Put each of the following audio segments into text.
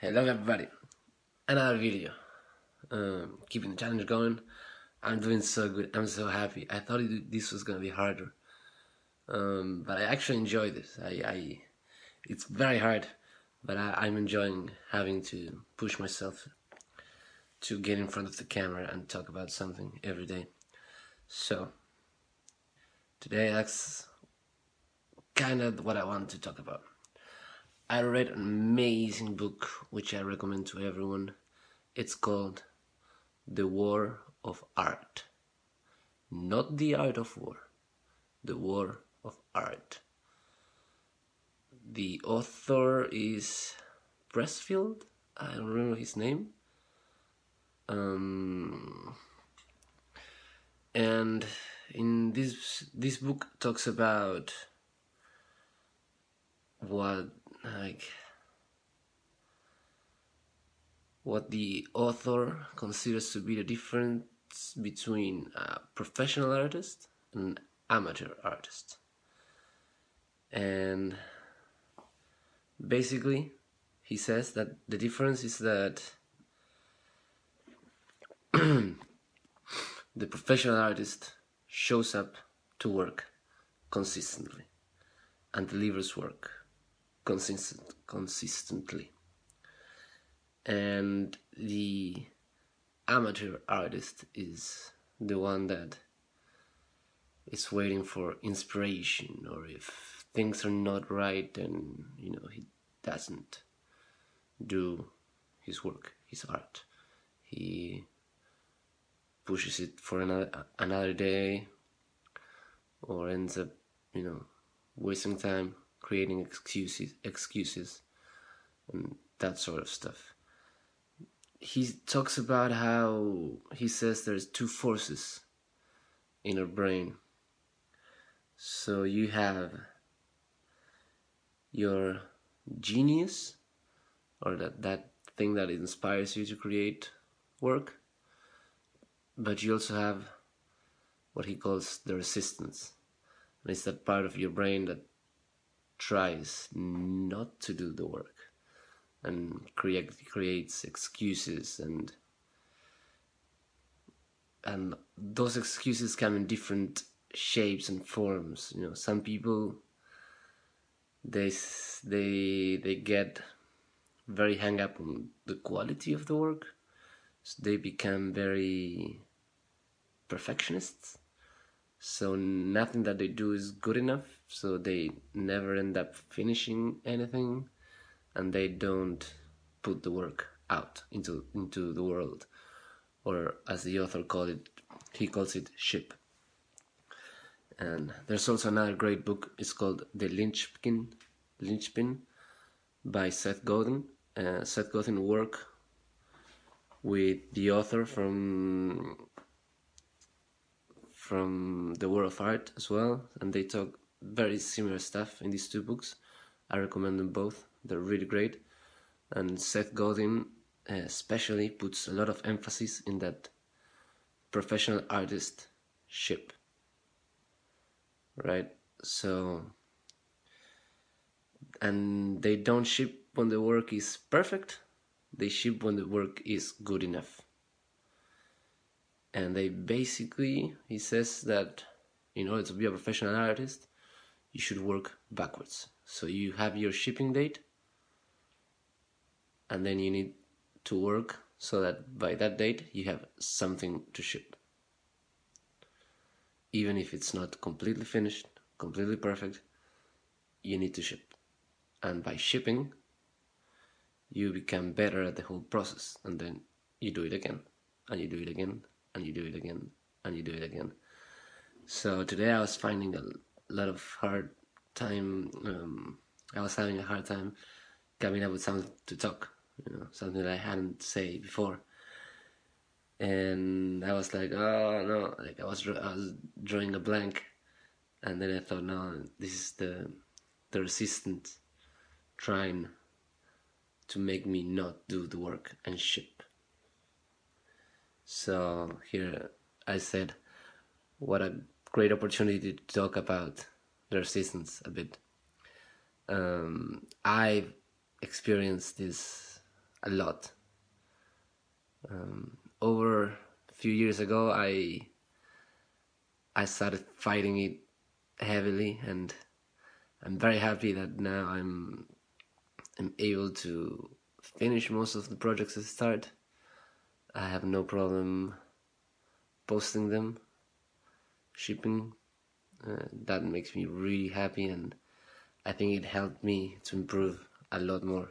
Hello everybody, another video, um, keeping the challenge going, I'm doing so good, I'm so happy, I thought it, this was gonna be harder, um, but I actually enjoy this, I, I it's very hard, but I, am enjoying having to push myself to get in front of the camera and talk about something every day, so, today that's kind of what I want to talk about. I read an amazing book which I recommend to everyone. It's called The War of Art. Not the art of war, the war of art. The author is Pressfield. I don't remember his name. Um, and in this this book talks about what like what the author considers to be the difference between a professional artist and an amateur artist. And basically, he says that the difference is that the professional artist shows up to work consistently and delivers work consistent consistently. And the amateur artist is the one that is waiting for inspiration or if things are not right then you know he doesn't do his work his art. He pushes it for another another day or ends up you know wasting time creating excuses, excuses, and that sort of stuff. He talks about how he says there's two forces in our brain. So you have your genius, or that, that thing that inspires you to create work, but you also have what he calls the resistance. And it's that part of your brain that tries not to do the work and create, creates excuses and and those excuses come in different shapes and forms you know. Some people they they they get very hung up on the quality of the work. So they become very perfectionists so nothing that they do is good enough so they never end up finishing anything and they don't put the work out into into the world or as the author called it he calls it ship. And there's also another great book it's called the linchpin linchpin by seth godin. Uh, seth godin work with the author from from the war of art as well and they talk very similar stuff in these two books. I recommend them both. They're really great. And seth godin uh, especially puts a lot of emphasis in that professional artist ship right? So and they don't ship when the work is perfect. They ship when the work is good enough and they basically he says that in order to be a professional artist you should work backwards. So you have your shipping date and then you need to work so that by that date you have something to ship. Even if it's not completely finished completely perfect you need to ship. And by shipping you become better at the whole process and then you do it again and you do it again and you do it again and you do it again. So today I was finding a lot of hard time um, I was having a hard time coming up with something to talk you know something that I hadn't say before. And I was like oh no like I was I was drawing a blank and then I thought no this is the the resistance trying to make me not do the work and ship so here I said, what a great opportunity to talk about the resistance a bit. Um, I've experienced this a lot. Um, over a few years ago, I I started fighting it heavily, and I'm very happy that now I'm I'm able to finish most of the projects I start. I have no problem posting them, shipping. Uh, that makes me really happy, and I think it helped me to improve a lot more.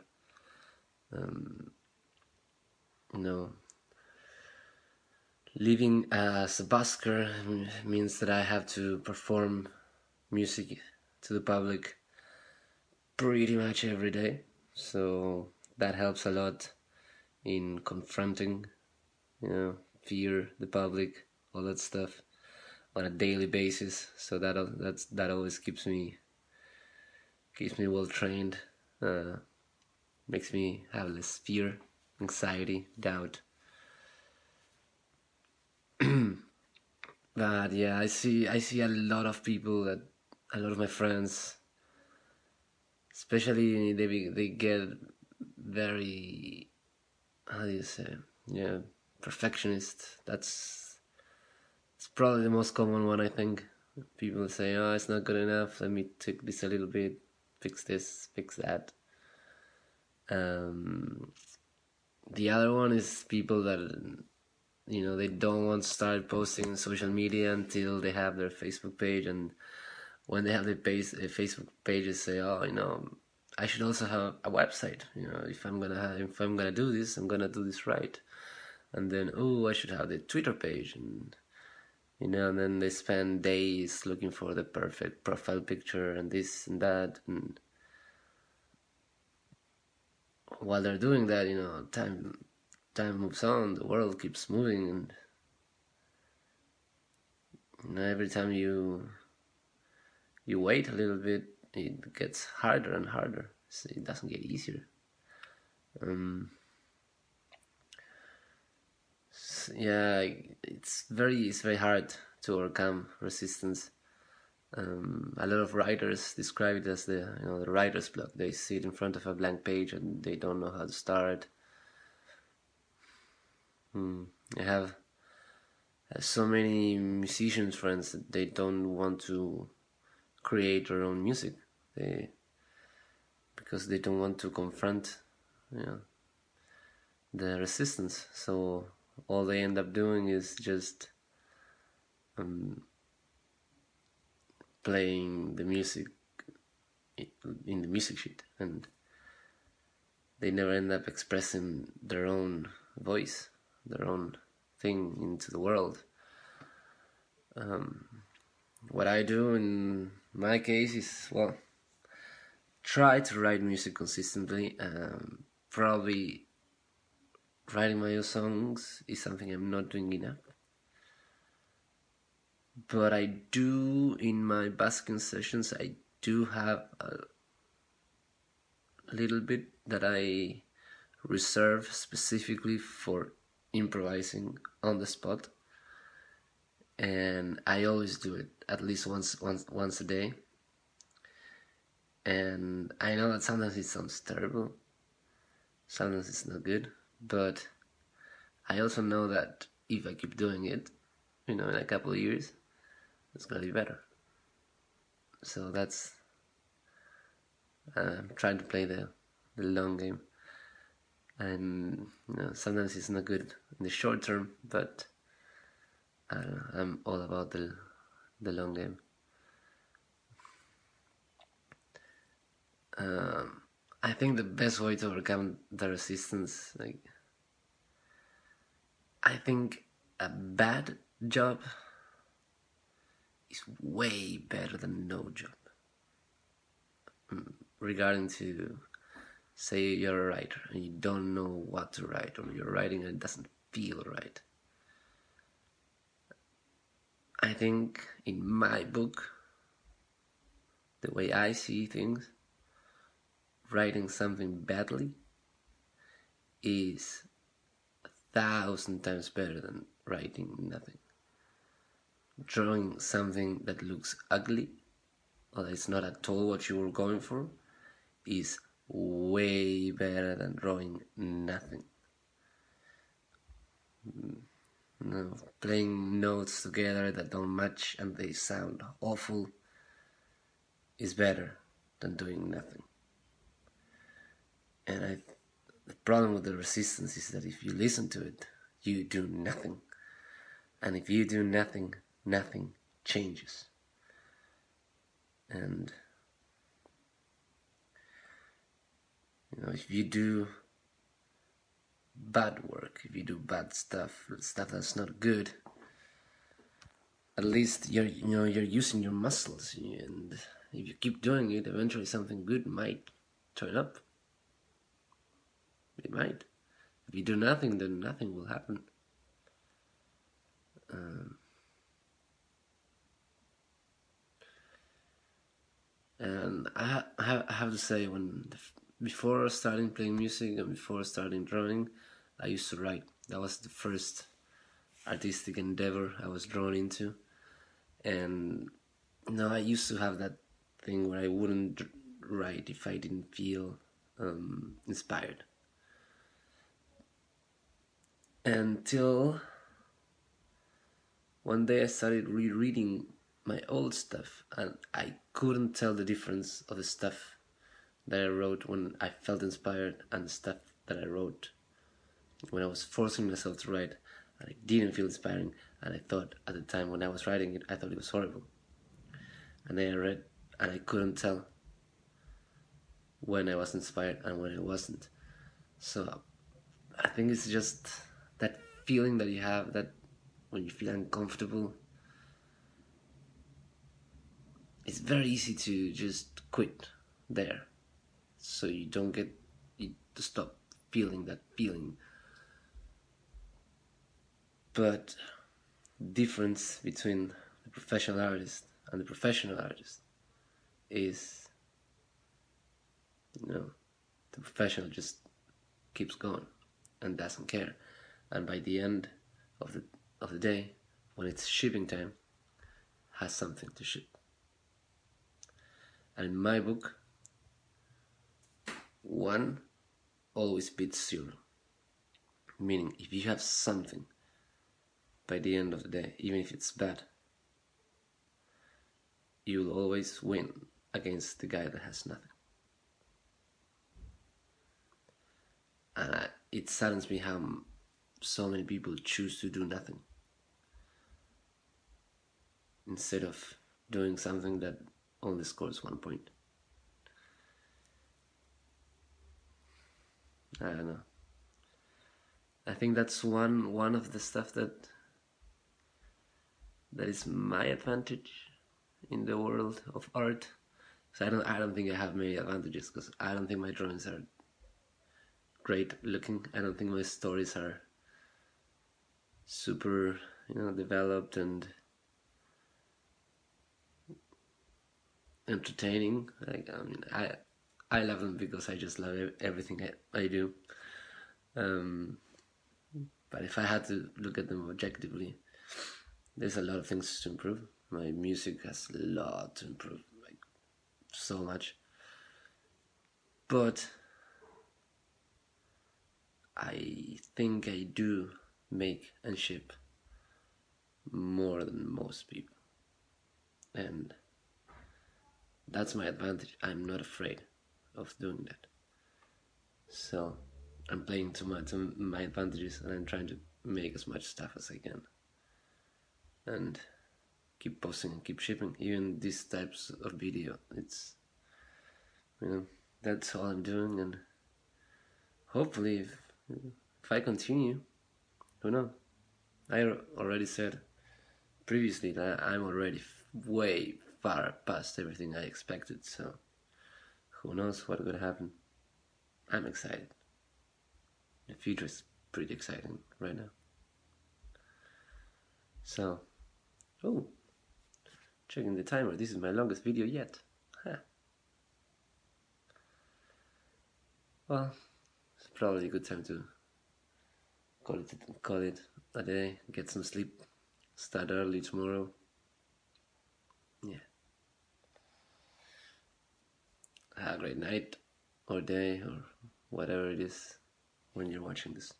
Um, you know, living as a busker means that I have to perform music to the public pretty much every day. So that helps a lot in confronting, you know, fear, the public, all that stuff on a daily basis. So that that's that always keeps me keeps me well trained. Uh, makes me have less fear, anxiety, doubt. but yeah, I see I see a lot of people that a lot of my friends, especially they they get very how do you say yeah perfectionist. That's it's probably the most common one I think. People say, "Oh, it's not good enough. Let me take this a little bit, fix this, fix that." Um, the other one is people that you know they don't want to start posting social media until they have their Facebook page, and when they have their Facebook pages, say, "Oh, you know, I should also have a website. You know, if I'm gonna have, if I'm gonna do this, I'm gonna do this right." And then, oh, I should have the Twitter page, and you know, and then they spend days looking for the perfect profile picture and this and that, and while they're doing that, you know, time time moves on, the world keeps moving, and you know, every time you you wait a little bit, it gets harder and harder. So it doesn't get easier. Um, yeah, it's very it's very hard to overcome resistance. Um, a lot of writers describe it as the you know the writer's block. They sit in front of a blank page and they don't know how to start. Hmm. I have so many musicians friends that they don't want to create their own music. They because they don't want to confront you know the resistance. So all they end up doing is just um, playing the music in the music sheet and they never end up expressing their own voice their own thing into the world. Um, what i do in my case is well try to write music consistently um, probably writing my own songs is something i'm not doing enough. But I do in my busking sessions I do have a little bit that I reserve specifically for improvising on the spot. And I always do it at least once once once a day. And I know that sometimes it sounds terrible. Sometimes it's not good but I also know that if I keep doing it you know in a couple of years it's gonna be better. So that's I'm trying to play the the long game, and you know, sometimes it's not good in the short term, but I I'm all about the the long game. Um, I think the best way to overcome the resistance, like, I think a bad job is way better than no job. Mm, regarding to say you're a writer and you don't know what to write or you're writing and it doesn't feel right. I think in my book, the way I see things, writing something badly is a thousand times better than writing nothing drawing something that looks ugly or it's not at all what you were going for is way better than drawing nothing. Mm. Know, playing notes together that don't match and they sound awful is better than doing nothing. And I, the problem with the resistance is that if you listen to it, you do nothing. And if you do nothing, nothing changes. And you know, if you do bad work, if you do bad stuff, stuff that's not good, at least you're you know you're using your muscles, and if you keep doing it, eventually something good might turn up. It might. If you do nothing, then nothing will happen. Um, and I, ha- I have to say, when before starting playing music and before starting drawing, I used to write. That was the first artistic endeavor I was drawn into, and you know, I used to have that thing where I wouldn't write if I didn't feel um, inspired. Until one day I started rereading my old stuff and I couldn't tell the difference of the stuff that I wrote when I felt inspired and the stuff that I wrote when I was forcing myself to write and I didn't feel inspiring and I thought at the time when I was writing it I thought it was horrible. And then I read and I couldn't tell when I was inspired and when I wasn't. So I think it's just that feeling that you have that when you feel uncomfortable it's very easy to just quit there. So you don't get you to stop feeling that feeling. But difference between the professional artist and the professional artist is you know the professional just keeps going and doesn't care and by the end of the of the day when it's shipping time has something to ship. And in my book one always beats zero. Meaning if you have something by the end of the day even if it's bad you'll always win against the guy that has nothing. And it saddens me how so many people choose to do nothing instead of doing something that only scores one point. I don't know. I think that's one one of the stuff that that is my advantage in the world of art. So I don't I don't think I have many advantages because I don't think my drawings are great looking. I don't think my stories are super, you know, developed and entertaining. Like I mean, I I love them because I just love everything I, I do. Um, but if I had to look at them objectively, there's a lot of things to improve. My music has a lot to improve, like so much. But I think I do make and ship more than most people. And that's my advantage. I'm not afraid of doing that. So I'm playing to my, to my advantages and I'm trying to make as much stuff as I can. And keep posting and keep shipping. Even these types of video. It's, you know, that's all I'm doing. And hopefully, if, if I continue, who knows? I already said previously that I'm already way far past everything I expected, so who knows what could happen. I'm excited. The future is pretty exciting right now. So, oh, checking the timer. This is my longest video yet. Huh. Well, it's probably a good time to call it call it a day. Get some sleep. Start early tomorrow. Yeah. Have a great night or day or whatever it is when you're watching this.